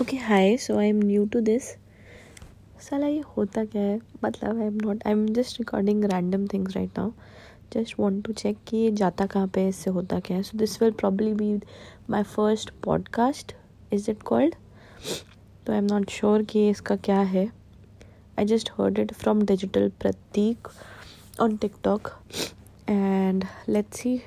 okay hi so I am new to this साला ये होता क्या है मतलब I am not I am just recording random things right now just want to check कि ये जाता कहाँ पे इससे होता क्या है so this will probably be my first podcast is it called तो आई एम नॉट श्योर कि इसका क्या है I just heard it from digital Prateek on TikTok and let's see